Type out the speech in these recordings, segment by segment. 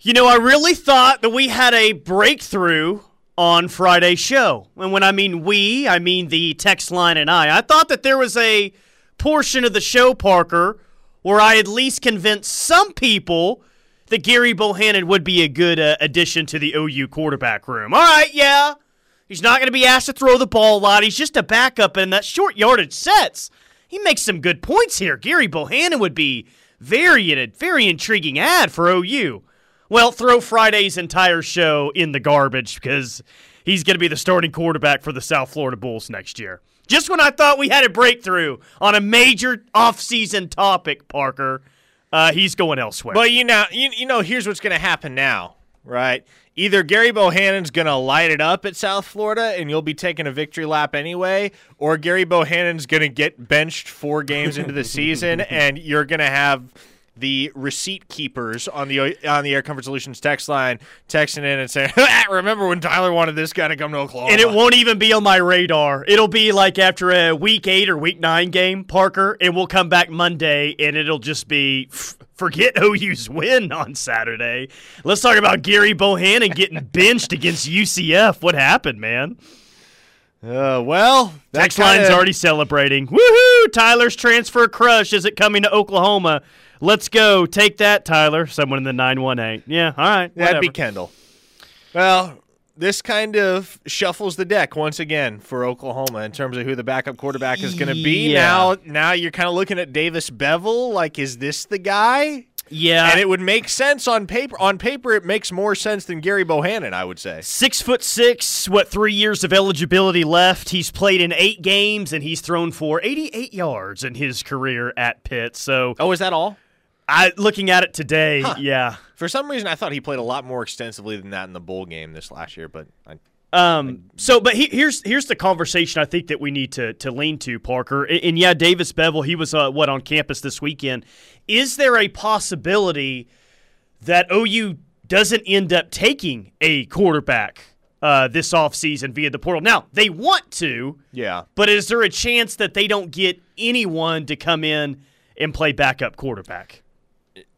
You know, I really thought that we had a breakthrough on Friday's show. And when I mean we, I mean the text line and I. I thought that there was a portion of the show, Parker, where I at least convinced some people that Gerry Bohannon would be a good uh, addition to the OU quarterback room. All right, yeah. He's not going to be asked to throw the ball a lot. He's just a backup in that short yardage sets. He makes some good points here. Gerry Bohannon would be very very intriguing ad for OU. Well, throw Friday's entire show in the garbage because he's going to be the starting quarterback for the South Florida Bulls next year. Just when I thought we had a breakthrough on a major offseason topic, Parker, uh, he's going elsewhere. But you know, you, you know, here's what's going to happen now, right? Either Gerry Bohannon's going to light it up at South Florida and you'll be taking a victory lap anyway, or Gerry Bohannon's going to get benched four games into the season and you're going to have the receipt keepers on the on the Air Comfort Solutions text line texting in and saying, "Remember when Tyler wanted this guy to come to Oklahoma?" And it won't even be on my radar. It'll be like after a week eight or week nine game, Parker, and we'll come back Monday, and it'll just be forget OU's win on Saturday. Let's talk about Gerry Bohannon getting benched against UCF. What happened, man? Uh, well, text kinda... line's already celebrating. Woohoo! Tyler's transfer crush is it coming to Oklahoma? Let's go. Take that, Tyler. Someone in the 918. Yeah, all right. Whatever. That'd be Kendall. Well, this kind of shuffles the deck once again for Oklahoma in terms of who the backup quarterback is going to be. Yeah. Now, now you're kind of looking at Davis Beville. Like, is this the guy? Yeah, and it would make sense on paper. On paper, it makes more sense than Gerry Bohannon, I would say. Six foot six. What three years of eligibility left? He's played in eight games and he's thrown for 88 yards in his career at Pitt. So, oh, is that all? I looking at it today, huh. yeah. For some reason, I thought he played a lot more extensively than that in the bowl game this last year, but I. Um. So, but he, here's here's the conversation I think that we need to to lean to Parker. And, and yeah, Davis Beville, he was uh, what on campus this weekend. Is there a possibility that OU doesn't end up taking a quarterback uh, this offseason via the portal. Now, they want to. Yeah. But is there a chance that they don't get anyone to come in and play backup quarterback?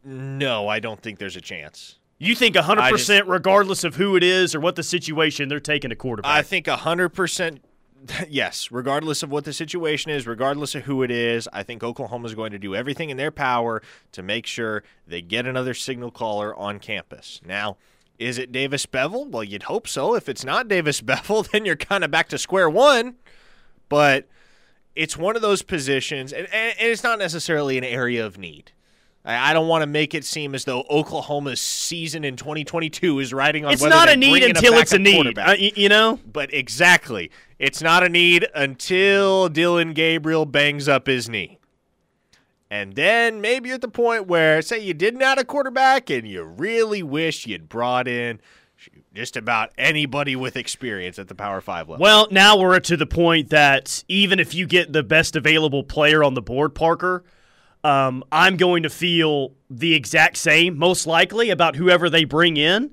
No, I don't think there's a chance. You think 100%, just, regardless of who it is or what the situation, they're taking a quarterback? I think 100%, yes, regardless of what the situation is, regardless of who it is, I think Oklahoma is going to do everything in their power to make sure they get another signal caller on campus. Now, is it Davis Beville? Well, you'd hope so. If it's not Davis Beville, then you're kind of back to square one. But it's one of those positions, and, and it's not necessarily an area of need. I don't want to make it seem as though Oklahoma's season in 2022 is riding on. It's not a need until a it's a need, uh, you know. But exactly, it's not a need until Dillon Gabriel bangs up his knee, and then maybe at the point where, say, you didn't have a quarterback and you really wish you'd brought in just about anybody with experience at the Power Five level. Well, now we're to the point that even if you get the best available player on the board, Parker um, I'm going to feel the exact same, most likely, about whoever they bring in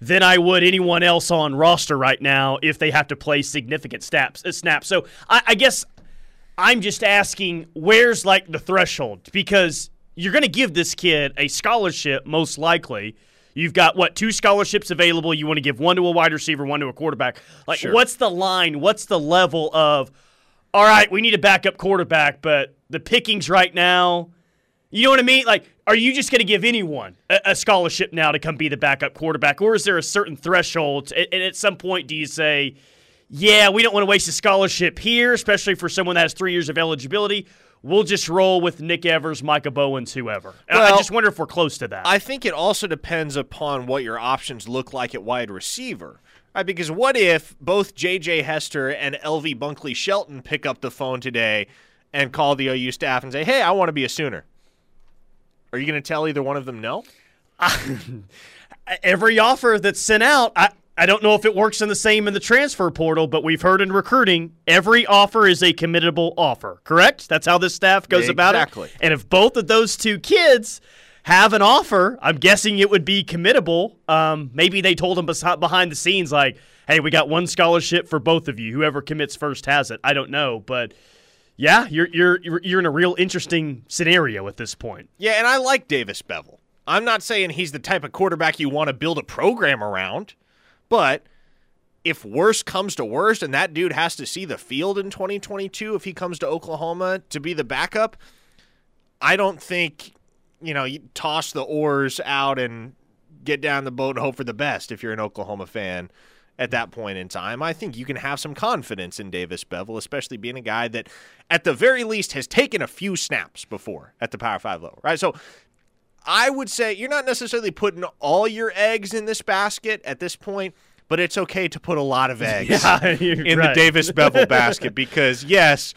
than I would anyone else on roster right now if they have to play significant snaps. Uh, snaps. So I, I guess I'm just asking, where's like the threshold? Because you're going to give this kid a scholarship, most likely. You've got what two scholarships available? You want to give one to a wide receiver, one to a quarterback. Like, sure. what's the line? What's the level of? All right, we need a backup quarterback, but the pickings right now. You know what I mean? Like, are you just going to give anyone a, a, scholarship now to come be the backup quarterback, or is there a certain threshold? And at some point, do you say, "Yeah, we don't want to waste a scholarship here, especially for someone that has three years of eligibility"? We'll just roll with Nick Evers, Micah Bowens, whoever. Well, I just wonder if we're close to that. I think it also depends upon what your options look like at wide receiver. Right, because what if both J.J. Hester and L.V. Bunkley Shelton pick up the phone today and call the OU staff and say, "Hey, I want to be a Sooner." Are you going to tell either one of them no? Every offer that's sent out, I, I don't know if it works in the same in the transfer portal, but we've heard in recruiting, every offer is a committable offer. Correct? That's how this staff goes exactly. about it. Exactly. And if both of those two kids have an offer, I'm guessing it would be committable. Um, maybe they told them behind the scenes, like, "Hey, we got one scholarship for both of you. Whoever commits first has it." I don't know, but yeah, you're you're you're in a real interesting scenario at this point. Yeah, and I like Davis Beville. I'm not saying he's the type of quarterback you want to build a program around, but if worst comes to worst and that dude has to see the field in 2022 if he comes to Oklahoma to be the backup, I don't think, you know, you toss the oars out and get down the boat and hope for the best if you're an Oklahoma fan at that point in time. I think you can have some confidence in Davis Beville, especially being a guy that, at the very least, has taken a few snaps before at the Power Five level, right? So I would say you're not necessarily putting all your eggs in this basket at this point, but it's okay to put a lot of eggs Yeah, in right. the Davis Beville basket because, yes,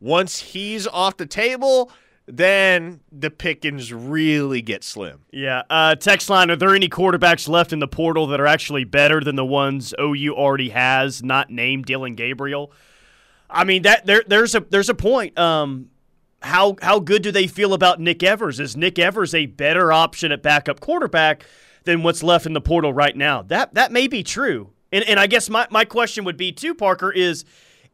once he's off the table, then the pickings really get slim. Yeah. Uh, text line Are there any quarterbacks left in the portal that are actually better than the ones OU already has, not named Dillon Gabriel? I mean, that there, there's a there's a point. Um, how how good do they feel about Nick Evers? Is Nick Evers a better option at backup quarterback than what's left in the portal right now? That that may be true. And and I guess my, my question would be too, Parker, is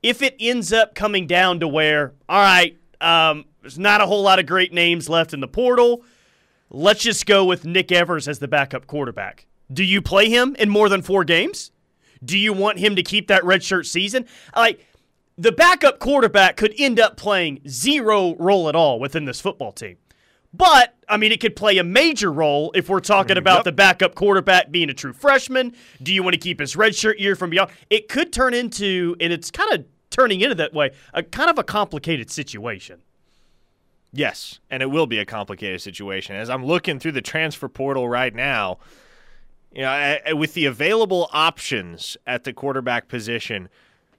if it ends up coming down to where, all right, um, there's not a whole lot of great names left in the portal. Let's just go with Nick Evers as the backup quarterback. Do you play him in more than four games? Do you want him to keep that redshirt season? Like the backup quarterback could end up playing zero role at all within this football team. But I mean, it could play a major role if we're talking about Yep. the backup quarterback being a true freshman. Do you want to keep his redshirt year from beyond? It could turn into, and it's kind of turning into that way, a kind of a complicated situation. Yes, and it will be a complicated situation. As I'm looking through the transfer portal right now, you know, I- I- with the available options at the quarterback position,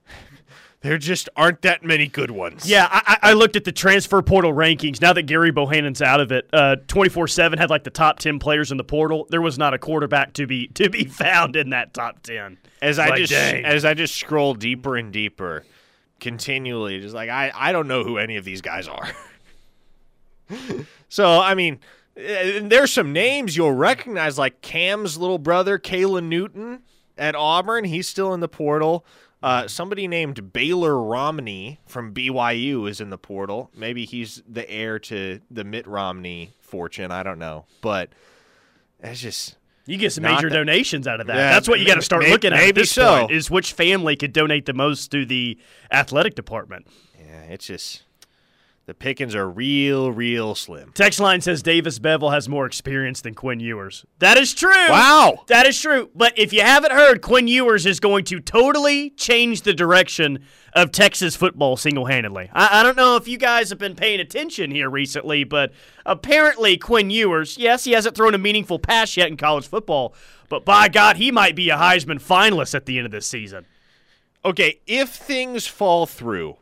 there just aren't that many good ones. Yeah, I, I looked at the transfer portal rankings. Now that Gerry Bohannon's out of it, uh, twenty four seven had like the top ten players in the portal. There was not a quarterback to be to be found in that top ten. as I Like, just dang. as I just scroll deeper and deeper, continually, just like I I don't know who any of these guys are. so I mean, eh, there's some names you'll recognize, like Cam's little brother, Caylin Newton at Auburn. He's still in the portal. Uh, somebody named Baylor Romney from BYU is in the portal. Maybe he's the heir to the Mitt Romney fortune. I don't know, but it's just You get some major that- donations out of that. Yeah, That's what you got to start looking at. at maybe this so. point, is which family could donate the most to the athletic department. yeah, it's just the pickings are real, real slim. Text line says Davis Beville has more experience than Quinn Ewers. That is true. Wow. That is true. But if you haven't heard, Quinn Ewers is going to totally change the direction of Texas football single handedly. I, I don't know if you guys have been paying attention here recently, but apparently Quinn Ewers, yes, he hasn't thrown a meaningful pass yet in college football, but by God, he might be a Heisman finalist at the end of this season. Okay, if things fall through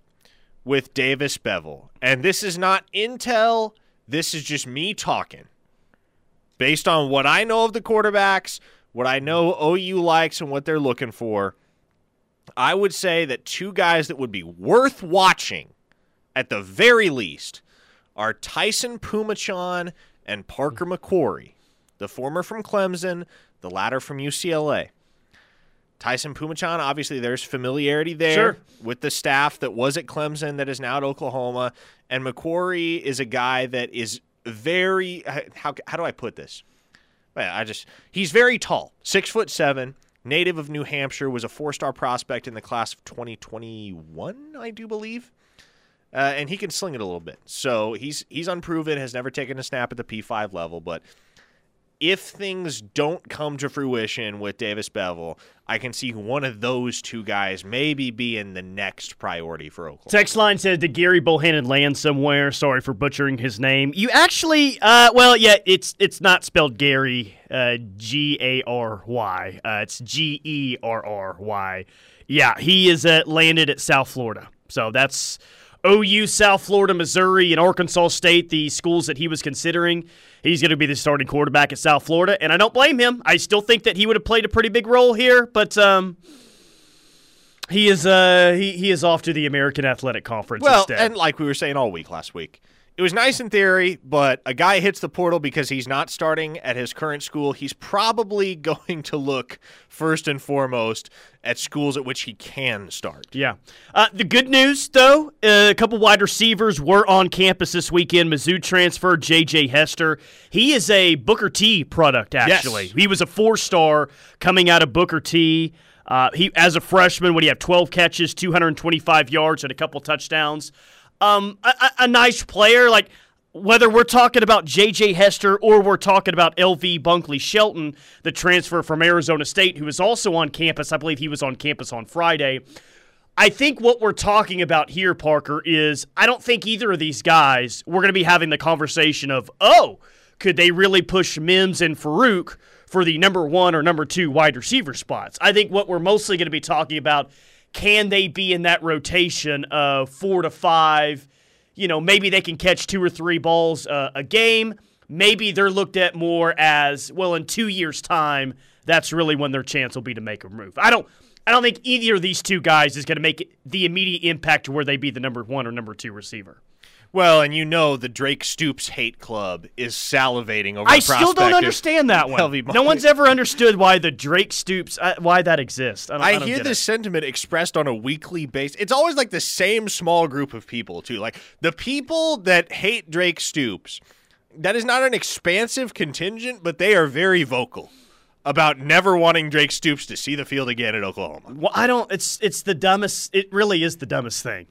with Davis Beville, and this is not intel, this is just me talking. Based on what I know of the quarterbacks, what I know OU likes and what they're looking for, I would say that two guys that would be worth watching at the very least are Taisun Phommachanh and Parker McQuarrie, the former from Clemson, the latter from UCLA. Taisun Phommachanh, obviously, there's familiarity there Sure. with the staff that was at Clemson that is now at Oklahoma. And McQuarrie is a guy that is very, how, how do I put this? Well, I just, he's very tall, six foot seven, native of New Hampshire, was a four star prospect in the class of 2021, I do believe. Uh, and he can sling it a little bit. So he's he's unproven, has never taken a snap at the P5 level, but if things don't come to fruition with Davis Beville, I can see one of those two guys maybe being the next priority for Oklahoma. Text line said, "Did Gerry Bohannon land somewhere?" Sorry for butchering his name. You actually, uh, well, yeah, it's it's not spelled Gary, uh, G A R Y. Uh, it's G E R R Y. Yeah, he is uh, landed at South Florida. So that's OU, South Florida, Missouri, and Arkansas State, the schools that he was considering. He's going to be the starting quarterback at South Florida, and I don't blame him. I still think that he would have played a pretty big role here, but um, he is uh, he, he is off to the American Athletic Conference Well, instead. and like we were saying all week last week, it was nice in theory, but a guy hits the portal because he's not starting at his current school. He's probably going to look first and foremost at schools at which he can start. Yeah. Uh, the good news, though, uh, a couple wide receivers were on campus this weekend. Mizzou transfer J.J. Hester. He is a Booker T product, actually. Yes. He was a four star coming out of Booker T. Uh, he as a freshman, when he had 12 catches, 225 yards, and a couple touchdowns. Um, a, a, nice player, like whether we're talking about J.J. Hester or we're talking about L.V. Bunkley Shelton, the transfer from Arizona State, who is also on campus. I believe he was on campus on Friday. I think what we're talking about here, Parker, is I don't think either of these guys we're going to be having the conversation of, oh, could they really push Mims and Farooq for the number one or number two wide receiver spots? I think what we're mostly going to be talking about can they be in that rotation of four to five? You know, maybe they can catch two or three balls uh, a game. Maybe they're looked at more as well in two years' time. That's really when their chance will be to make a move. I don't. I don't think either of these two guys is going to make the immediate impact to where they be the number one or number two receiver. Well, and you know the Drake Stoops hate club is salivating over. I the still don't understand that one. No one's ever understood why the Drake Stoops, uh, why that exists. I, don't, I, I hear this it. sentiment expressed on a weekly basis. It's always like the same small group of people, too. Like the people that hate Drake Stoops, that is not an expansive contingent, but they are very vocal about never wanting Drake Stoops to see the field again at Oklahoma. Well, I don't. It's it's the dumbest. It really is the dumbest thing.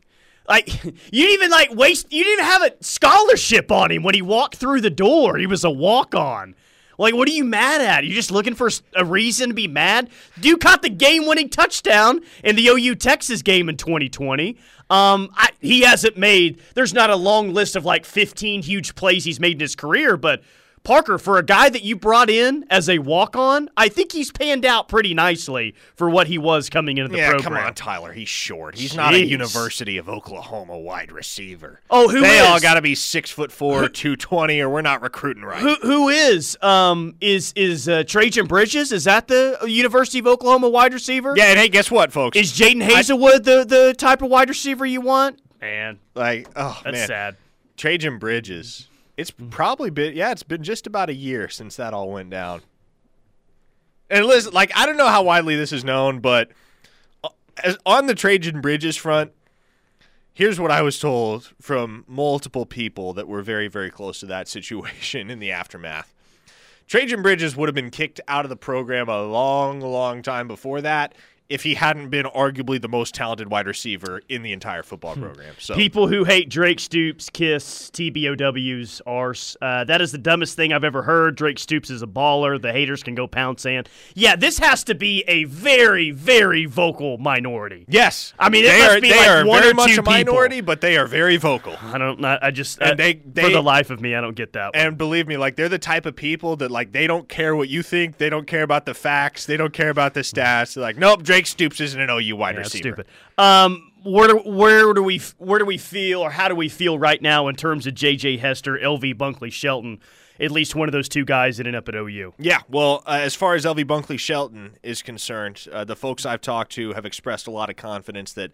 Like you didn't even like waste. You didn't have a scholarship on him when he walked through the door. He was a walk on. Like, what are you mad at? You just looking for a reason to be mad? Dude caught the game-winning touchdown in the OU Texas game in 2020. Um, I, he hasn't made. There's not a long list of like 15 huge plays he's made in his career, but Parker, for a guy that you brought in as a walk-on, I think he's panned out pretty nicely for what he was coming into the yeah, program. come on, Tyler. He's short. He's not a University of Oklahoma wide receiver. Oh, who they is? all got to be six foot four, two twenty, or we're not recruiting right. Who who is um is is uh, Trajan Bridges? Is that the University of Oklahoma wide receiver? yeah, and hey, guess what, folks? Is Jadon Haselwood the the type of wide receiver you want? Man, like, oh that's man, sad. Trajan Bridges. It's probably been yeah, it's been just about a year since that all went down. And listen, like I don't know how widely this is known, but uh, as, on the Trajan Bridges front, here's what I was told from multiple people that were very very close to that situation in the aftermath. Trajan Bridges would have been kicked out of the program a long, long time before that if he hadn't been arguably the most talented wide receiver in the entire football program. So People who hate Drake Stoops kiss TBOWs arse. Uh, that is the dumbest thing I've ever heard. Drake Stoops is a baller. The haters can go pound sand. Yeah, this has to be a very, very vocal minority. Yes, I mean, it they must are be they like are one very or much two a minority, but they are very vocal. I don't. Not, I just. And uh, they- for the life of me, I don't get that. One. And believe me, like they're the type of people that like they don't care what you think, they don't care about the facts, they don't care about the stats. They're like, nope, Drake Stoops isn't an OU wide Yeah, that's receiver. stupid. Um, where do, where do we where do we feel or how do we feel right now in terms of J.J. Hester, L.V. Bunkley, Shelton? At least one of those two guys ended up at OU. Yeah, well, uh, as far as LV Bunkley Shelton is concerned, uh, the folks I've talked to have expressed a lot of confidence that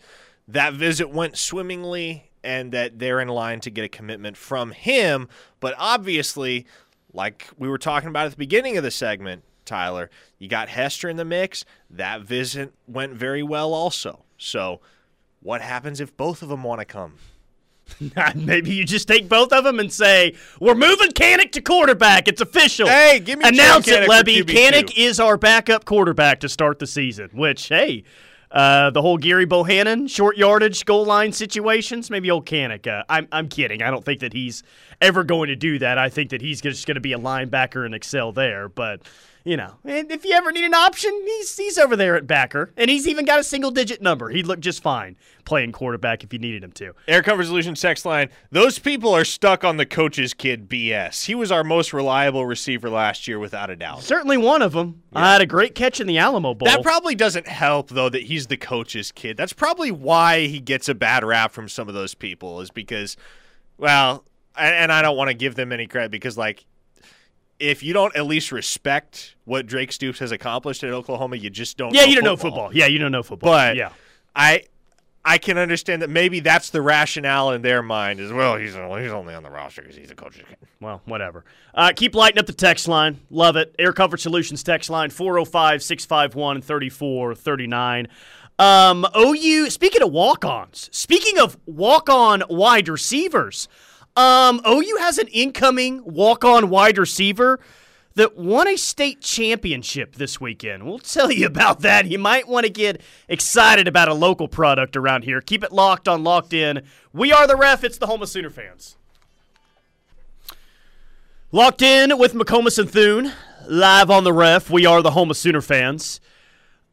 that visit went swimmingly and that they're in line to get a commitment from him. But obviously, like we were talking about at the beginning of the segment, Tyler, you got Hester in the mix. That visit went very well, also. So, what happens if both of them want to come? Maybe you just take both of them and say, "We're moving Kanak to quarterback. It's official." Hey, give me announce it, Levy. for QB2. Kanak is our backup quarterback to start the season. Which, hey, uh, the whole Gerry Bohannon short yardage goal line situations. Maybe old Kanak. Uh, I'm I'm kidding. I don't think that he's ever going to do that. I think that he's just going to be a linebacker and excel there. But you know, and if you ever need an option, he's he's over there at backer, and he's even got a single digit number. He'd look just fine playing quarterback if you needed him to. Air Comfort Solutions text line. Those people are stuck on the coach's kid BS. He was our most reliable receiver last year, without a doubt. Certainly one of them. I had a great catch in the Alamo Bowl. That probably doesn't help, though, that he's the coach's kid. That's probably why he gets a bad rap from some of those people, is because, well, and I don't want to give them any credit because, like, if you don't at least respect what Drake Stoops has accomplished at Oklahoma, you just don't. yeah, know you don't know football. Yeah, you don't know football. But yeah, I I can understand that maybe that's the rationale in their mind as well. He's only, he's only on the roster because he's a coach. Well, whatever. Uh, keep lighting up the text line. Love it. Air Comfort Solutions text line 405 651 3439. Um, OU, speaking of walk ons, speaking of walk on wide receivers, um, OU has an incoming walk on wide receiver that won a state championship this weekend. We'll tell you about that. You might want to get excited about a local product around here. Keep it locked on Locked In. We are the ref. It's the home of Sooner fans. Locked in with McComas and Thune, live on the ref. We are the home of Sooner fans.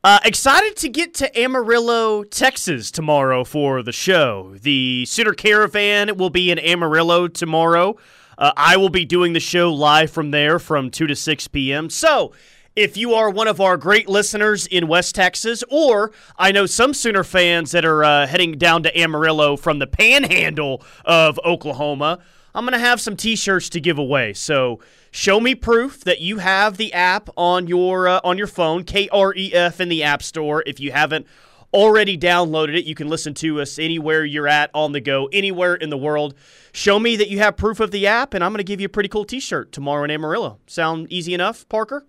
Uh, excited to get to Amarillo, Texas tomorrow for the show. The Sooner Caravan will be in Amarillo tomorrow. Uh, I will be doing the show live from there from 2 to 6 p.m. So, if you are one of our great listeners in West Texas, or I know some Sooner fans that are uh, heading down to Amarillo from the panhandle of Oklahoma, I'm going to have some t shirts to give away. So, show me proof that you have the app on your uh, on your phone, KREF in the App Store. If you haven't already downloaded it, you can listen to us anywhere you're at on the go, anywhere in the world. Show me that you have proof of the app, and I'm going to give you a pretty cool T-shirt tomorrow in Amarillo. Sound easy enough, Parker?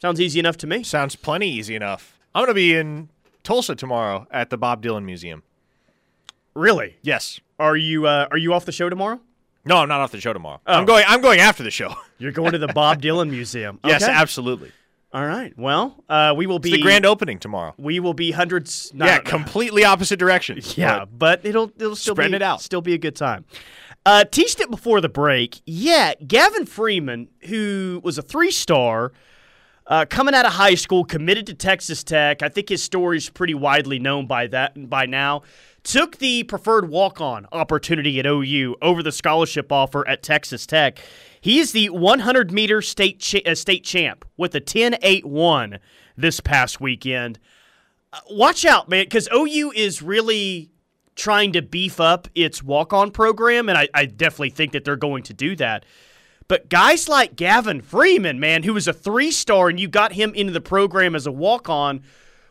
Sounds easy enough to me. Sounds plenty easy enough. I'm going to be in Tulsa tomorrow at the Bob Dylan Museum. Really? Yes. Are you uh, Are you off the show tomorrow? No, I'm not off the show tomorrow. Oh. I'm going. I'm going after the show. You're going to the Bob Dylan Museum. Yes, absolutely. All right. Well, uh, we will be it's the grand opening tomorrow. We will be hundreds. yeah, completely opposite direction. Yeah, but, but it'll it'll still spread be, it out. Still be a good time. Uh, teased it before the break. Yeah, Gavin Freeman, who was a three star. Uh, coming out of high school, committed to Texas Tech. I think his story is pretty widely known by that by now. Took the preferred walk-on opportunity at OU over the scholarship offer at Texas Tech. He is the 100 meter state cha- uh, state champ with a 10-8-1 this past weekend. Uh, watch out, man, because OU is really trying to beef up its walk-on program, and I, I definitely think that they're going to do that. But guys like Gavin Freeman, man, who was a three-star, and you got him into the program as a walk-on.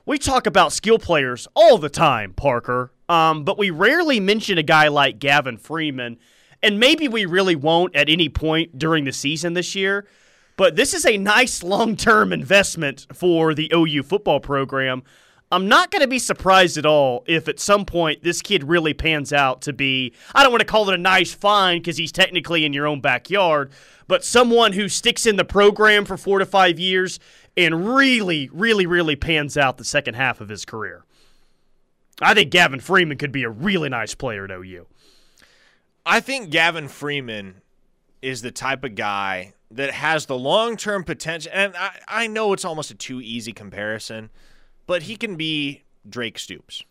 We talk about skill players all the time, Parker, um, but we rarely mention a guy like Gavin Freeman and maybe we really won't at any point during the season this year. But this is a nice long term investment for the OU football program. I'm not going to be surprised at all if at some point this kid really pans out to be, I don't want to call it a nice find because he's technically in your own backyard, but someone who sticks in the program for four to five years and really, really, really pans out the second half of his career. I think Gavin Freeman could be a really nice player at OU. I think Gavin Freeman is the type of guy that has the long term potential. And I, I know it's almost a too easy comparison, but he can be Drake Stoops.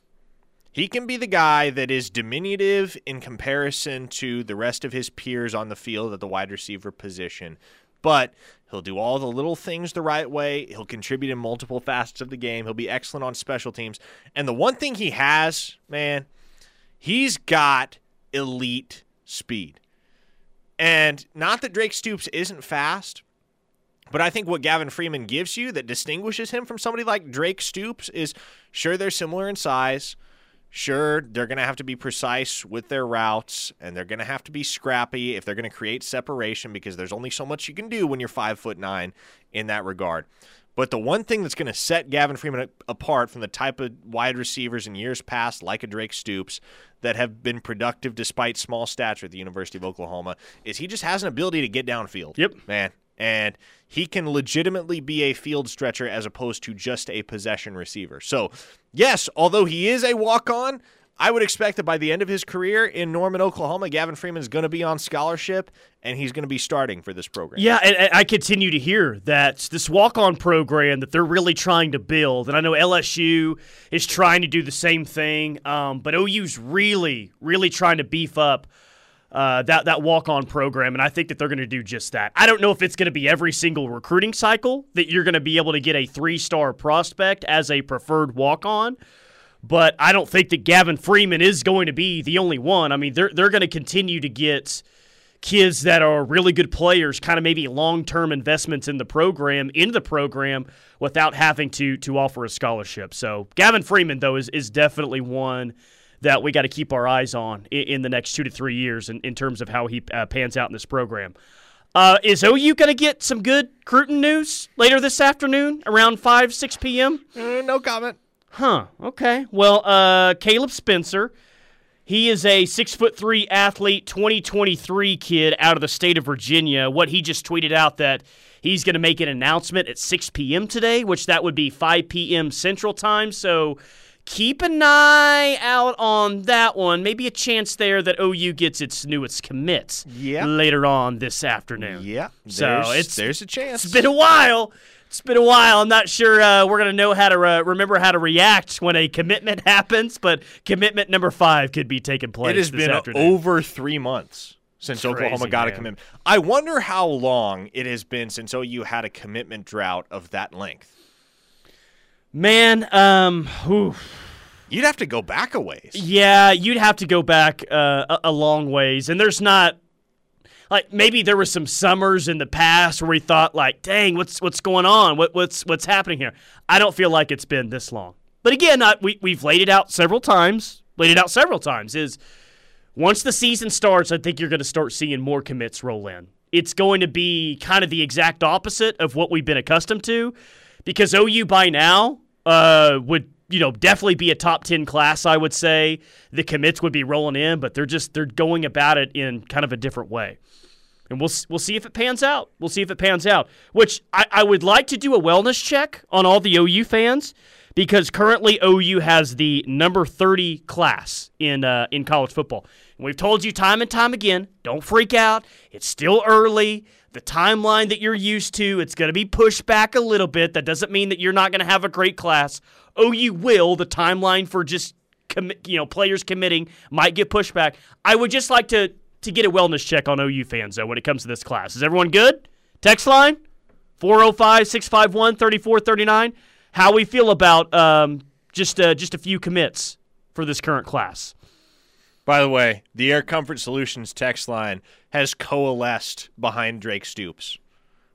He can be the guy that is diminutive in comparison to the rest of his peers on the field at the wide receiver position. But he'll do all the little things the right way. He'll contribute in multiple facets of the game. He'll be excellent on special teams. And the one thing he has, man, he's got elite speed. And not that Drake Stoops isn't fast, but I think what Gavin Freeman gives you that distinguishes him from somebody like Drake Stoops is sure they're similar in size. Sure, they're going to have to be precise with their routes and they're going to have to be scrappy if they're going to create separation because there's only so much you can do when you're five foot nine in that regard. But the one thing that's going to set Gavin Freeman apart from the type of wide receivers in years past, like a Drake Stoops, that have been productive despite small stature at the University of Oklahoma, is he just has an ability to get downfield. Yep. Man. And he can legitimately be a field stretcher as opposed to just a possession receiver. So, yes, although he is a walk on, I would expect that by the end of his career in Norman, Oklahoma, Gavin Freeman is going to be on scholarship and he's going to be starting for this program. Yeah, and, and I continue to hear that this walk on program that they're really trying to build, and I know LSU is trying to do the same thing, um, but OU's really, really trying to beef up. Uh, that that walk on program, and I think that they're going to do just that. I don't know if it's going to be every single recruiting cycle that you're going to be able to get a three star prospect as a preferred walk on, but I don't think that Gavin Freeman is going to be the only one. I mean, they're they're going to continue to get kids that are really good players, kind of maybe long term investments in the program, into the program, without having to to offer a scholarship. So Gavin Freeman though is is definitely one that we got to keep our eyes on in, in, the next two to three years in, in terms of how he uh, pans out in this program. Uh, is OU going to get some good Cruton news later this afternoon around 5, 6 p.m.? Uh, no comment. Huh. Okay. Well, uh, Caleb Spencer, he is a six foot three athlete, 2023 kid out of the state of Virginia. What he just tweeted out that he's going to make an announcement at 6 p.m. today, which that would be 5 p.m. Central Time. So keep an eye out on that one. Maybe a chance there that OU gets its newest commits yeah. later on this afternoon. Yeah. So it's there's a chance. It's been a while. It's been a while. I'm not sure uh, we're going to know how to re- remember how to react when a commitment happens, but commitment number five could be taking place. It has been afternoon. over three months since Crazy, Oklahoma got man. a commitment. I wonder how long it has been since OU had a commitment drought of that length. Man, um. You'd have to go back a ways. Yeah, you'd have to go back uh, a, a long ways, and there's not like maybe there were some summers in the past where we thought like, dang, what's what's going on? What what's what's happening here? I don't feel like it's been this long. But again, I, we we've laid it out several times. Laid it out several times. Is once the season starts, I think you're going to start seeing more commits roll in. It's going to be kind of the exact opposite of what we've been accustomed to, because OU by now uh, would you know definitely be a top 10 class i would say. The commits would be rolling in but they're just they're going about it in kind of a different way. And we'll we'll see if it pans out. We'll see if it pans out. Which i, I would like to do a wellness check on all the ou fans because currently ou has the number 30 class in uh, in college football. And we've told you time and time again don't freak out. It's still early the timeline that you're used to, it's going to be pushed back a little bit. That doesn't mean that you're not going to have a great class. OU will. The timeline for just commi- you know players committing might get pushed back. I would just like to to get a wellness check on OU fans though when it comes to this class. Is everyone good? Text line 405-651-3439. How we feel about um, just uh, just a few commits for this current class. By the way, the Air Comfort Solutions text line has coalesced behind Drake Stoops,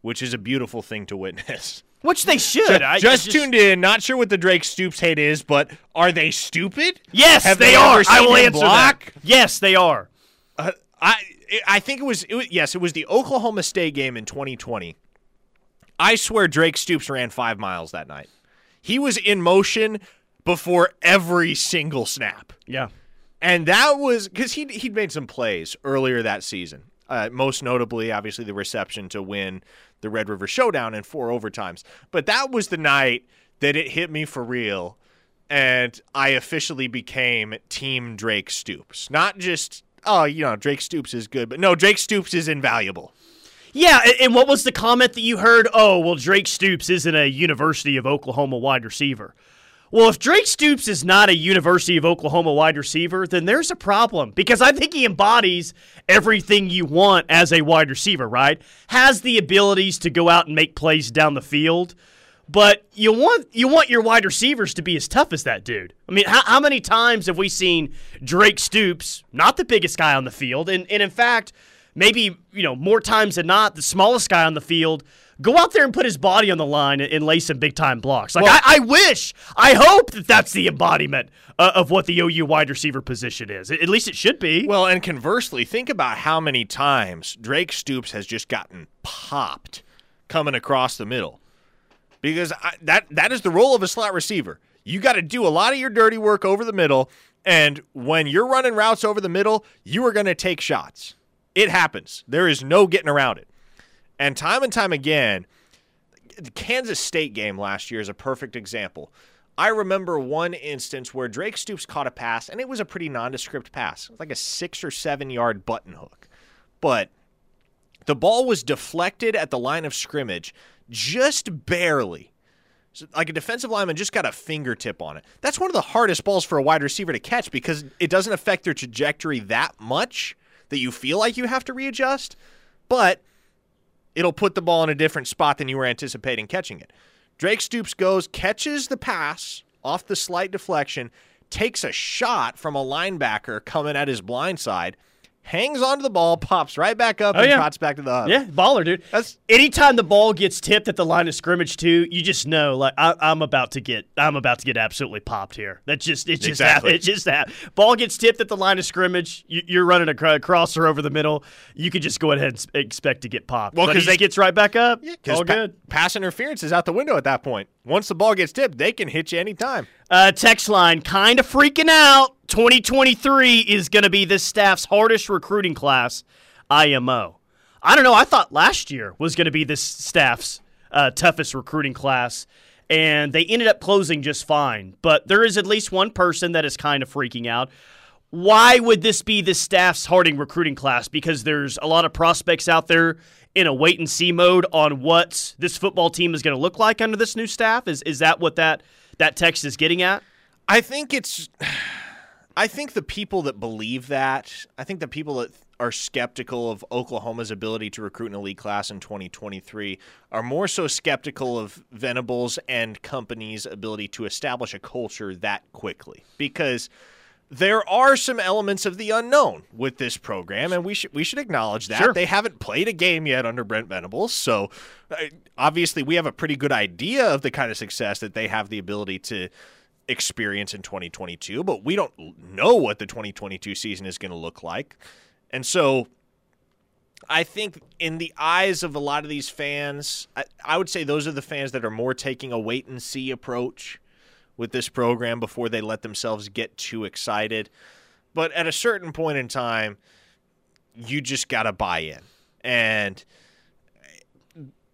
which is a beautiful thing to witness. Which they should. Just, I, just I tuned in. Not sure what the Drake Stoops hate is, but are they stupid? Yes, they, they are. I will answer block? that. Yes, they are. Uh, I I think it was, it was yes, it was the Oklahoma State game in 2020. I swear Drake Stoops ran five miles that night. He was in motion before every single snap. Yeah. And that was because he'd, he'd made some plays earlier that season. Uh, most notably, obviously, the reception to win the Red River Showdown in four overtimes. But that was the night that it hit me for real. And I officially became Team Drake Stoops. Not just, oh, you know, Drake Stoops is good, but no, Drake Stoops is invaluable. Yeah, and- and what was the comment that you heard? Oh, well, Drake Stoops isn't a University of Oklahoma wide receiver. Well, if Drake Stoops is not a University of Oklahoma wide receiver, then there's a problem because I think he embodies everything you want as a wide receiver, right? Has the abilities to go out and make plays down the field, but you want you want your wide receivers to be as tough as that dude. I mean, how, how many times have we seen Drake Stoops, not the biggest guy on the field, and, and in fact, maybe you know more times than not, the smallest guy on the field go out there and put his body on the line and, and lay some big time blocks. Like Well- I, I wish, I hope that that's the embodiment uh, of what the OU wide receiver position is. At least it should be. Well, and conversely, think about how many times Drake Stoops has just gotten popped coming across the middle. Because I, that that is the role of a slot receiver. You got to do a lot of your dirty work over the middle, and when you're running routes over the middle, you are going to take shots. It happens. There is no getting around it. And time and time again, the Kansas State game last year is a perfect example. I remember one instance where Drake Stoops caught a pass, and it was a pretty nondescript pass, like a six or seven yard button hook. But the ball was deflected at the line of scrimmage just barely. So, like a defensive lineman just got a fingertip on it. That's one of the hardest balls for a wide receiver to catch because it doesn't affect their trajectory that much that you feel like you have to readjust, but it'll put the ball in a different spot than you were anticipating catching it. Drake Stoops goes, catches the pass off the slight deflection, takes a shot from a linebacker coming at his blind side, hangs onto the ball, pops right back up, Oh, and yeah. trots back to the hub. Yeah, baller, dude. That's Anytime the ball gets tipped at the line of scrimmage, too, you just know, like I, I'm about to get, I'm about to get absolutely popped here. That's just, it just, Exactly. just that ball gets tipped at the line of scrimmage. You, you're running a cr- crosser over the middle. You could just go ahead and expect to get popped. Well, because he they- gets right back up. Yeah, all pa- good. pass interference is out the window at that point. Once the ball gets tipped, they can hit you anytime. Uh, text line kind of freaking out. 2023 is going to be this staff's hardest recruiting class, IMO. I don't know. I thought last year was going to be this staff's uh, toughest recruiting class, and they ended up closing just fine. But there is at least one person that is kind of freaking out. Why would this be the staff's harding recruiting class? Because there's a lot of prospects out there in a wait and see mode on what this football team is going to look like under this new staff. Is is that what that that text is getting at? I think it's. I think the people that believe that, I think the people that are skeptical of Oklahoma's ability to recruit an elite class in 2023 are more so skeptical of Venables and company's ability to establish a culture that quickly. Because there are some elements of the unknown with this program, and we should we should acknowledge that Sure. they haven't played a game yet under Brent Venables. So uh, obviously, we have a pretty good idea of the kind of success that they have the ability to experience in 2022, but we don't know what the 2022 season is going to look like, and so. I think in the eyes of a lot of these fans, I, I would say those are the fans that are more taking a wait and see approach with this program before they let themselves get too excited. But at a certain point in time, you just got to buy in. And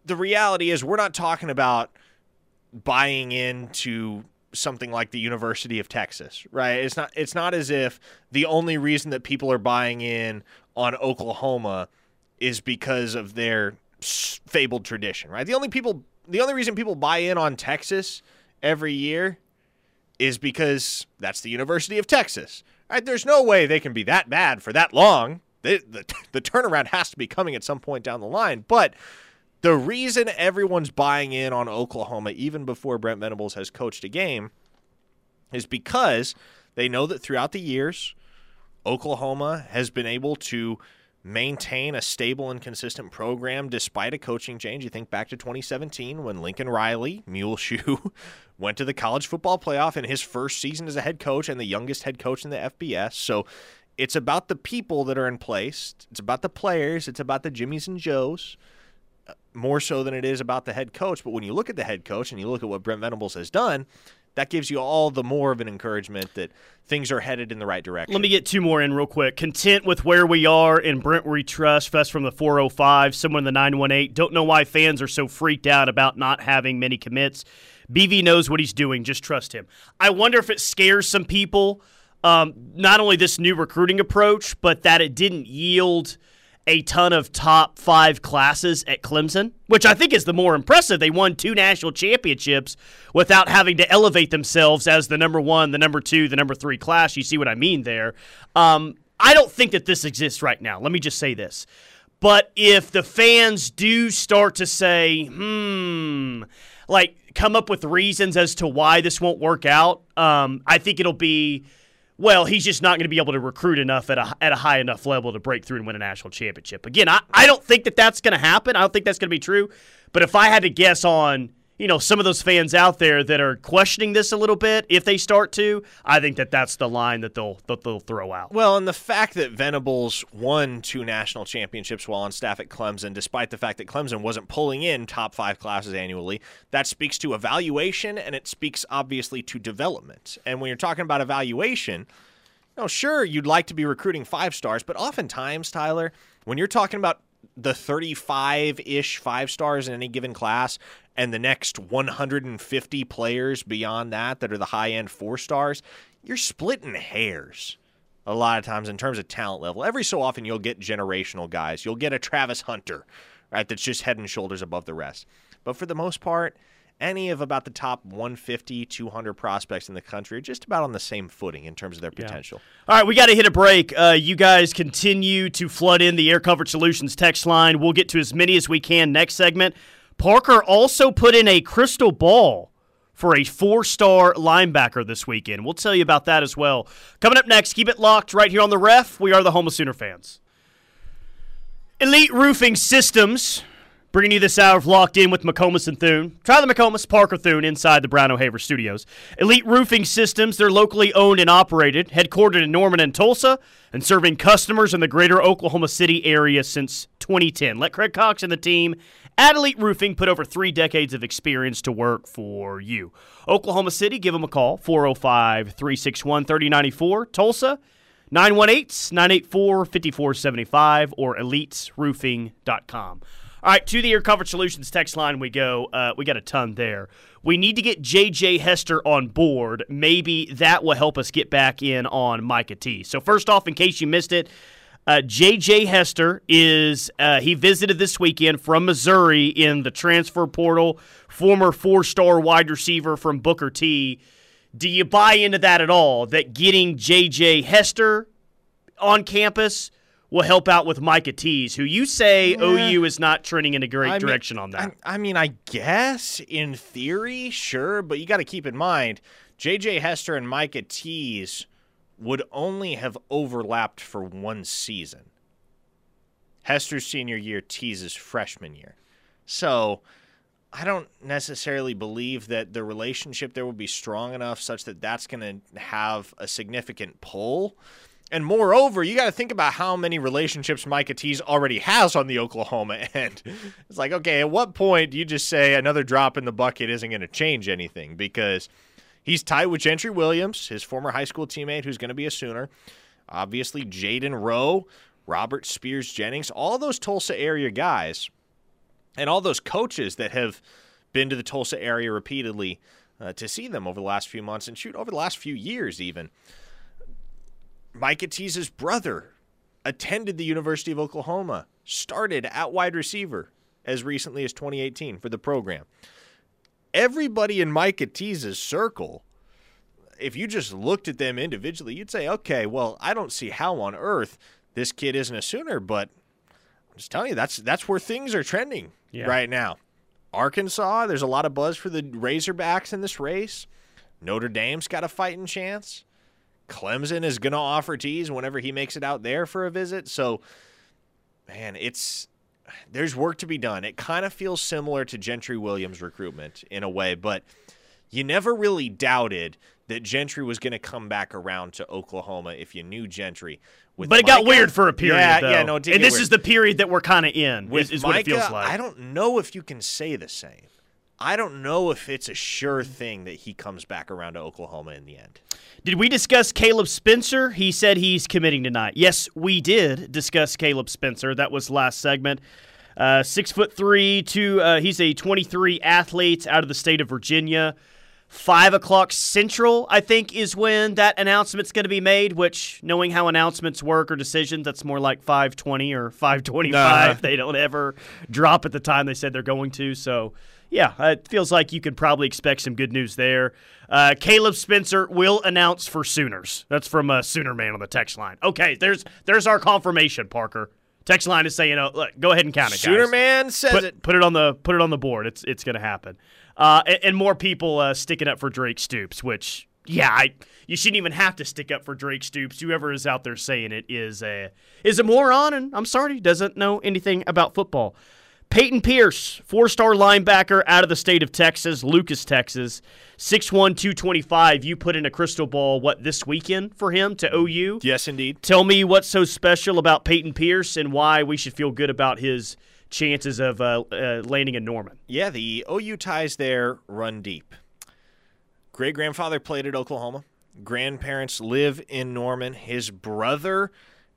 the reality is, we're not talking about buying into something like the University of Texas, right? It's not it's not as if the only reason that people are buying in on Oklahoma is because of their fabled tradition, right? The only people the only reason people buy in on Texas every year is because that's the University of Texas. Right? There's no way they can be that bad for that long. The, the, the turnaround has to be coming at some point down the line. But the reason everyone's buying in on Oklahoma, even before Brent Venables has coached a game, is because they know that throughout the years, Oklahoma has been able to maintain a stable and consistent program despite a coaching change. You think back to 2017 when Lincoln Riley, Muleshoe, went to the college football playoff in his first season as a head coach and the youngest head coach in the FBS. So it's about the people that are in place. It's about the players. It's about the Jimmies and Joes uh, more so than it is about the head coach. But when you look at the head coach and you look at what Brent Venables has done, that gives you all the more of an encouragement that things are headed in the right direction. Let me get two more in real quick. Content with where we are in Brent we trust. That's from the 405. Someone in the 918. Don't know why fans are so freaked out about not having many commits. BV knows what he's doing. Just trust him. I wonder if it scares some people. Um, not only this new recruiting approach, but that it didn't yield a ton of top five classes at Clemson, which I think is the more impressive. They won two national championships without having to elevate themselves as the number one, the number two, the number three class. You see what I mean there? Um, I don't think that this exists right now. Let me just say this. But if the fans do start to say, hmm, like come up with reasons as to why this won't work out, um, I think it'll be well, he's just not going to be able to recruit enough at a, at a high enough level to break through and win a national championship. Again, I, I don't think that that's going to happen. I don't think that's going to be true. But if I had to guess on, you know, some of those fans out there that are questioning this a little bit, if they start to, I think that that's the line that they'll that they'll throw out. Well, and the fact that Venables won two national championships while on staff at Clemson, despite the fact that Clemson wasn't pulling in top five classes annually, that speaks to evaluation and it speaks obviously to development. And when you're talking about evaluation, you know, sure, you'd like to be recruiting five stars, but oftentimes, Tyler, when you're talking about the 35 ish five stars in any given class and the next 150 players beyond that that are the high end four stars, you're splitting hairs a lot of times in terms of talent level. Every so often, you'll get generational guys. You'll get a Travis Hunter, right, that's just head and shoulders above the rest. But for the most part, any of about the top 150, 200 prospects in the country are just about on the same footing in terms of their potential. All right, we got to hit a break. Uh, you guys continue to flood in the Air Coverage Solutions text line. We'll get to as many as we can next segment. Parker also put in a crystal ball for a four star linebacker this weekend. We'll tell you about that as well. Coming up next, keep it locked right here on the ref. We are the home of Sooner fans. Elite Roofing Systems Bringing you this hour of Locked In with McComas and Thune. Try the McComas Parker Thune inside the Brown O'Haver studios. Elite Roofing Systems, they're locally owned and operated, headquartered in Norman and Tulsa, and serving customers in the greater Oklahoma City area since 2010. Let Craig Cox and the team at Elite Roofing put over three decades of experience to work for you. Oklahoma City, give them a call, 405 361 3094. Tulsa, 918 984 5475 or elitesroofing.com. All right, to the Air Comfort Solutions text line we go. Uh, we got a ton there. We need to get JJ Hester on board. Maybe that will help us get back in on Micah T. So first off, in case you missed it, uh, JJ Hester is uh, he visited this weekend from Missouri in the transfer portal. Former four-star wide receiver from Booker T. Do you buy into that at all? That getting JJ Hester on campus will help out with Micah Tease, who you say yeah. OU is not trending in a great I direction mean, on that. I, I, mean, I guess in theory, sure, but you got to keep in mind JJ Hester and Micah Tease would only have overlapped for one season. Hester's senior year, Tease's freshman year. So I don't necessarily believe that the relationship there will be strong enough such that that's going to have a significant pull. And moreover, you got to think about how many relationships Micah Tease already has on the Oklahoma end. It's like, okay, at what point do you just say another drop in the bucket isn't going to change anything? Because he's tied with Gentry Williams, his former high school teammate, who's going to be a Sooner. Obviously, Jaden Rowe, Robert Spears Jennings, all those Tulsa area guys, and all those coaches that have been to the Tulsa area repeatedly uh, to see them over the last few months and shoot over the last few years, even. Micah Tease's brother attended the University of Oklahoma, started at wide receiver as recently as 2018 for the program. Everybody in Micah Tease's circle, if you just looked at them individually, you'd say, okay, well, I don't see how on earth this kid isn't a Sooner, but I'm just telling you, that's that's where things are trending yeah. right now. Arkansas, there's a lot of buzz for the Razorbacks in this race. Notre Dame's got a fighting chance. Clemson is going to offer Tease whenever he makes it out there for a visit. So, man, it's there's work to be done. It kind of feels similar to Gentry Williams' recruitment in a way, but you never really doubted that Gentry was going to come back around to Oklahoma if you knew Gentry. With but it Micah, got weird for a period. Yeah, though. yeah, no. and this weird. is the period that we're kind of in. With is, is Micah, what it feels like. I don't know if you can say the same. I don't know if it's a sure thing that he comes back around to Oklahoma in the end. Did we discuss Kaleb Spencer? He said he's committing tonight. Yes, we did discuss Kaleb Spencer. That was last segment. Uh, six foot three, two. Uh, he's a 23 athlete out of the state of Virginia. Five o'clock central, I think, is when that announcement's going to be made. Which, knowing how announcements work or decisions, that's more like 520 or 525. Uh-huh. They don't ever drop at the time they said they're going to. So yeah, it feels like you could probably expect some good news there. Uh, Kaleb Spencer will announce for Sooners. That's from a Sooner man on the text line. Okay, there's there's our confirmation, Parker. Text line is saying, oh, look, "Go ahead and count it, Sooner guys. man says put, it. Put it on the put it on the board. It's it's going to happen." Uh, and, and, more people uh, sticking up for Drake Stoops, which yeah, I, you shouldn't even have to stick up for Drake Stoops. Whoever is out there saying it is a is a moron, and I'm sorry, doesn't know anything about football. Peyton Pierce, four star linebacker out of the state of Texas, Lucas, Texas. 6'1, 225. You put in a crystal ball, what, this weekend for him to OU? Yes, indeed. Tell me what's so special about Peyton Pierce and why we should feel good about his chances of uh, uh, landing in Norman. Yeah, the OU ties there run deep. Great grandfather played at Oklahoma. Grandparents live in Norman. His brother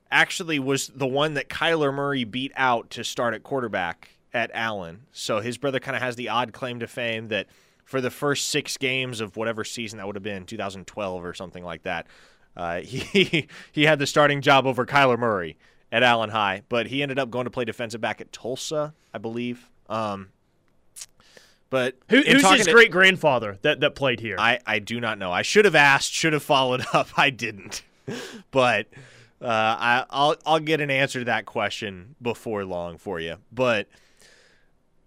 actually was the one that Kyler Murray beat out to start at quarterback at Allen. So his brother kind of has the odd claim to fame that for the first six games of whatever season that would have been, 2012 or something like that, uh, he he had the starting job over Kyler Murray at Allen High, but he ended up going to play defensive back at Tulsa, I believe. Um, but Who, who's his great grandfather that, that played here? I, I do not know. I should have asked, should have followed up. I didn't, but uh, I, I'll I'll get an answer to that question before long for you. But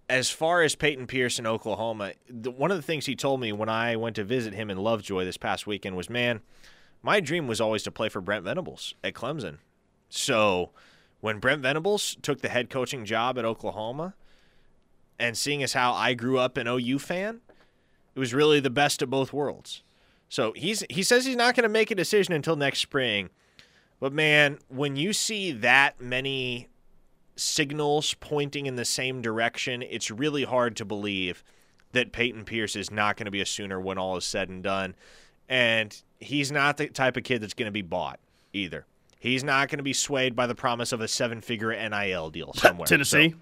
as far as Peyton Pierce in Oklahoma, the, one of the things he told me when I went to visit him in Lovejoy this past weekend was, man, my dream was always to play for Brent Venables at Clemson. So when Brent Venables took the head coaching job at Oklahoma, and seeing as how I grew up an OU fan, it was really the best of both worlds. So he's he says he's not going to make a decision until next spring. But man, when you see that many signals pointing in the same direction, it's really hard to believe that Peyton Pierce is not going to be a Sooner when all is said and done. And he's not the type of kid that's going to be bought either. He's not going to be swayed by the promise of a seven-figure NIL deal somewhere. Tennessee. So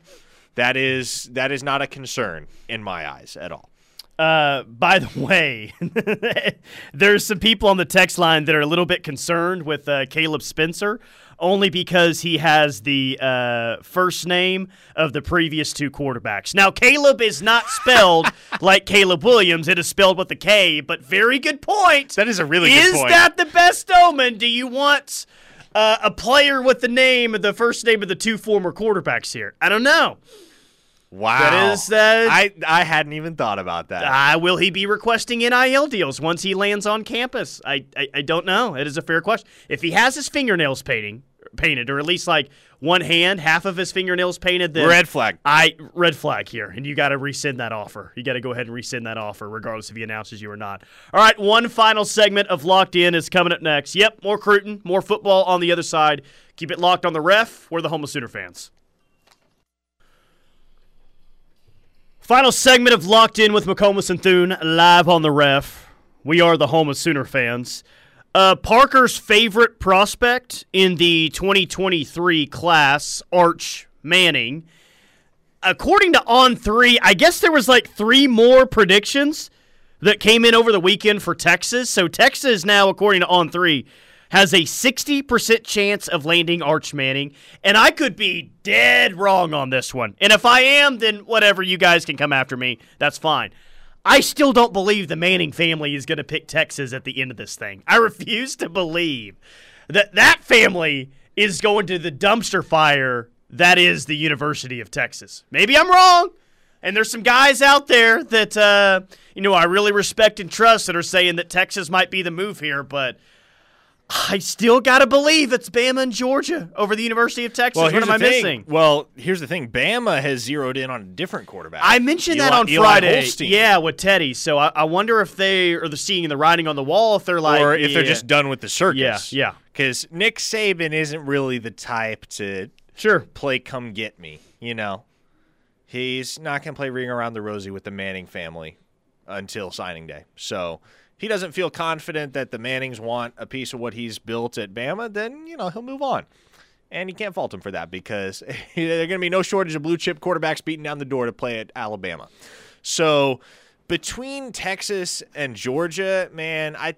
that is that is not a concern in my eyes at all. Uh, by the way, there's some people on the text line that are a little bit concerned with uh, Kaleb Spencer, only because he has the uh, first name of the previous two quarterbacks. Now, Kaleb is not spelled like Caleb Williams; it is spelled with a K. But very good point. That is a really is good point. Is that the best omen? Do you want uh, a player with the name, of the first name of the two former quarterbacks here? I don't know. Wow, That is, uh, I I hadn't even thought about that. Uh, will he be requesting NIL deals once he lands on campus? I, I, I don't know. It is a fair question. If he has his fingernails painting painted, or at least like one hand, half of his fingernails painted, then Red flag. I red flag here, and you got to rescind that offer. You got to go ahead and rescind that offer, regardless if he announces you or not. All right, one final segment of Locked In is coming up next. Yep, more Cruton, more football on the other side. Keep it locked on the ref. We're the Homo Sooner fans. Final segment of Locked In with McComas and Thune live on the ref. We are the home of Sooner fans. Uh, Parker's favorite prospect in the 2023 class, Arch Manning. According to On Three, I guess there was like three more predictions that came in over the weekend for Texas. So Texas now, according to On Three, has a 60% chance of landing Arch Manning, and I could be dead wrong on this one. And if I am, then whatever, you guys can come after me. That's fine. I still don't believe the Manning family is going to pick Texas at the end of this thing. I refuse to believe that that family is going to the dumpster fire that is the University of Texas. Maybe I'm wrong. And there's some guys out there that uh, you know I really respect and trust that are saying that Texas might be the move here, but I still gotta believe it's Bama and Georgia over the University of Texas. Well, what am I thing. missing? Well, here's the thing. Bama has zeroed in on a different quarterback. I mentioned that on Eli Friday. Holstein. Yeah, with Teddy. So I, I wonder if they are the seeing the writing on the wall. If they're like, or if they're just done with the circus. Yeah, yeah. Because Nick Saban isn't really the type to sure. play come get me. You know, he's not going to play ring around the rosy with the Manning family until signing day. So he doesn't feel confident that the Mannings want a piece of what he's built at Bama. Then you know he'll move on. And you can't fault him for that because there are going to be no shortage of blue chip quarterbacks beating down the door to play at Alabama. So between Texas and Georgia, man, I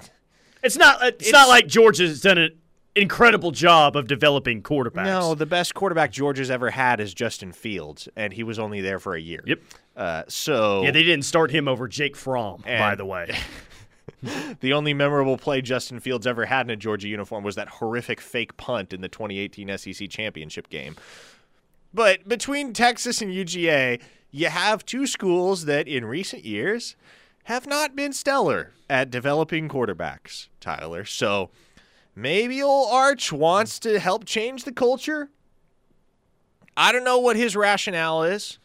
It's not. It's, It's- not like Georgia's done an incredible job of developing quarterbacks. No, the best quarterback Georgia's ever had is Justin Fields, and he was only there for a year. Yep. Uh, so Yeah, they didn't start him over Jake Fromm, by the way. the only memorable play Justin Fields ever had in a Georgia uniform was that horrific fake punt in the 2018 SEC championship game. But between Texas and UGA, you have two schools that in recent years have not been stellar at developing quarterbacks, Tyler. So maybe old Arch wants to help change the culture. I don't know what his rationale is.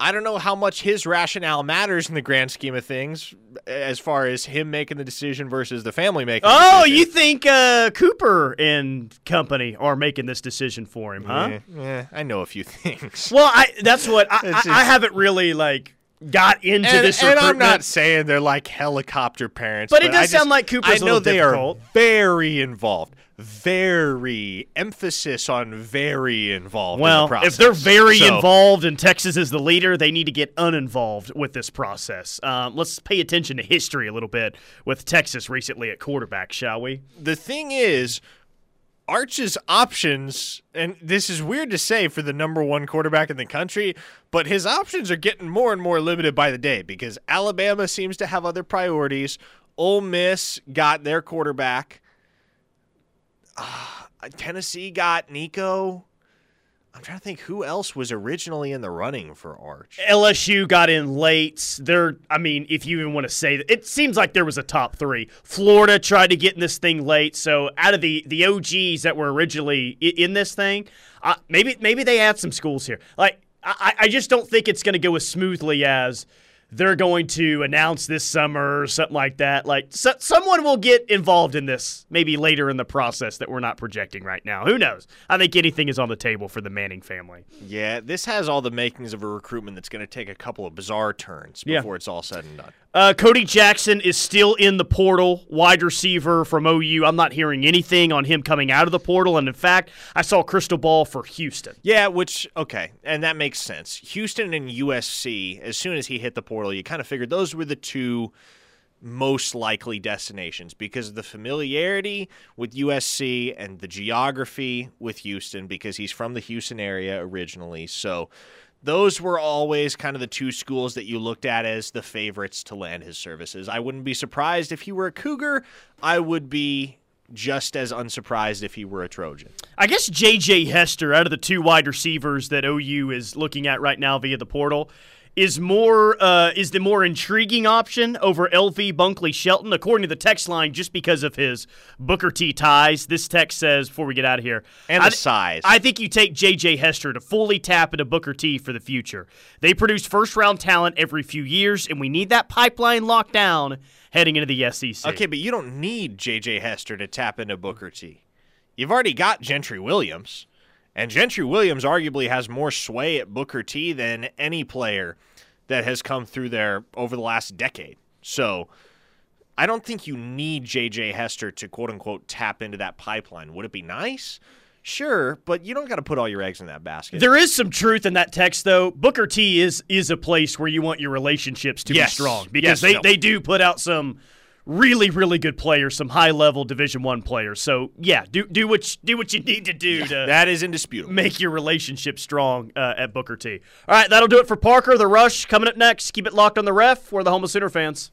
I don't know how much his rationale matters in the grand scheme of things as far as him making the decision versus the family making Oh, you think uh, Cooper and company are making this decision for him, huh? Eh, eh, I know a few things. Well, I that's what I, I, just- I haven't really like got into and, this and I'm not saying they're like helicopter parents, But it does I just- sound like Cooper's I know they difficult. are very involved, very emphasis on very involved. in the Well, process. if they're very So- involved and Texas is the leader, they need to get uninvolved with this process. Um, let's pay attention to history a little bit with Texas recently at quarterback, shall we? the thing is, Arch's options, and this is weird to say for the number one quarterback in the country, but his options are getting more and more limited by the day because Alabama seems to have other priorities. Ole Miss got their quarterback. Ah, Tennessee got Nico. I'm trying to think who else was originally in the running for Arch. LSU got in late. They're, I mean, if you even want to say that, it seems like there was a top three. Florida tried to get in this thing late. So out of the the OGs that were originally in this thing, uh, maybe maybe they add some schools here. Like I, I just don't think it's going to go as smoothly as they're going to announce this summer or something like that. Like so, someone will get involved in this maybe later in the process that we're not projecting right now. Who knows? I think anything is on the table for the Manning family. Yeah, this has all the makings of a recruitment that's going to take a couple of bizarre turns before yeah. it's all said and done. Uh, Cody Jackson is still in the portal, wide receiver from OU. I'm not hearing anything on him coming out of the portal. And in fact, I saw crystal ball for Houston. Yeah, which, okay, and that makes sense. Houston and USC, as soon as he hit the portal, you kind of figured those were the two most likely destinations because of the familiarity with USC and the geography with Houston because he's from the Houston area originally. So those were always kind of the two schools that you looked at as the favorites to land his services. I wouldn't be surprised if he were a Cougar. I would be just as unsurprised if he were a Trojan. I guess J.J. Hester, out of the two wide receivers that OU is looking at right now via the portal, is more uh, is the more intriguing option over LV Bunkley Shelton, according to the text line, just because of his Booker T ties. This text says before we get out of here, and the size. I think you take JJ Hester to fully tap into Booker T for the future. They produce first round talent every few years, and we need that pipeline locked down heading into the SEC. Okay, but you don't need JJ Hester to tap into Booker T. You've already got Gentry Williams. And Gentry Williams arguably has more sway at Booker T than any player that has come through there over the last decade. So I don't think you need JJ Hester to quote unquote tap into that pipeline. Would it be nice? Sure, but you don't got to put all your eggs in that basket. There is some truth in that text, though. Booker T is is a place where you want your relationships to yes. be strong because yes, they, no. they do put out some really really good players, some high level Division One players. So yeah, do do what you, do what you need to do yeah, to that is indisputable. Make your relationship strong uh, at Booker T. All right, that'll do it for Parker. The Rush coming up next. Keep it locked on the ref. We're the home of Sooner fans.